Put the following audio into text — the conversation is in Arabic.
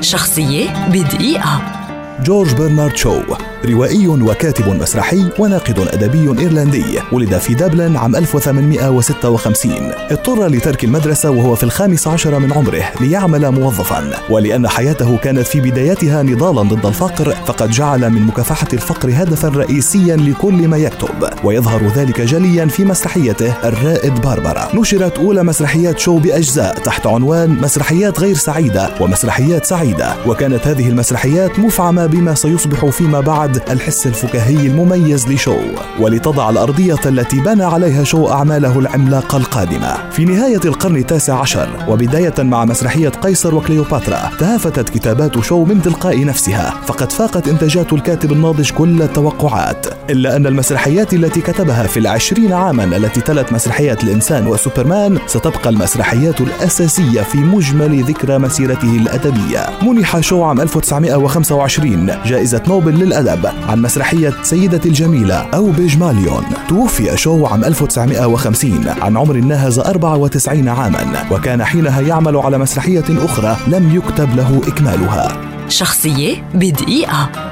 شخصية بدقيقة. جورج برنارد شو. روائي وكاتب مسرحي وناقد أدبي إيرلندي ولد في دبلن عام 1856 اضطر لترك المدرسة وهو في الخامس عشر من عمره ليعمل موظفا. ولأن حياته كانت في بدايتها نضالا ضد الفقر فقد جعل من مكافحة الفقر هدفا رئيسيا لكل ما يكتب. ويظهر ذلك جليا في مسرحيته الرائد باربرا. نشرت أولى مسرحيات شو بأجزاء تحت عنوان مسرحيات غير سعيدة ومسرحيات سعيدة. وكانت هذه المسرحيات مفعمة بما سيصبح فيما بعد بعد الحس الفكاهي المميز لشو ولتضع الأرضية التي بنى عليها شو أعماله العملاقة القادمة. في نهاية القرن التاسع عشر وبداية مع مسرحية قيصر وكليوباترا تهافتت كتابات شو من تلقاء نفسها. فقد فاقت إنتاجات الكاتب الناضج كل التوقعات. إلا أن المسرحيات التي كتبها في العشرين عاما التي تلت مسرحيات الإنسان وسوبرمان ستبقى المسرحيات الأساسية في مجمل ذكرى مسيرته الأدبية. منح شو عام 1925 جائزة نوبل للأدب. عن مسرحية سيدة الجميلة أو بيجماليون توفي شو عام 1950 عن عمر ناهز 94 عاما وكان حينها يعمل على مسرحية أخرى لم يكتب له إكمالها. شخصية بدقيقة.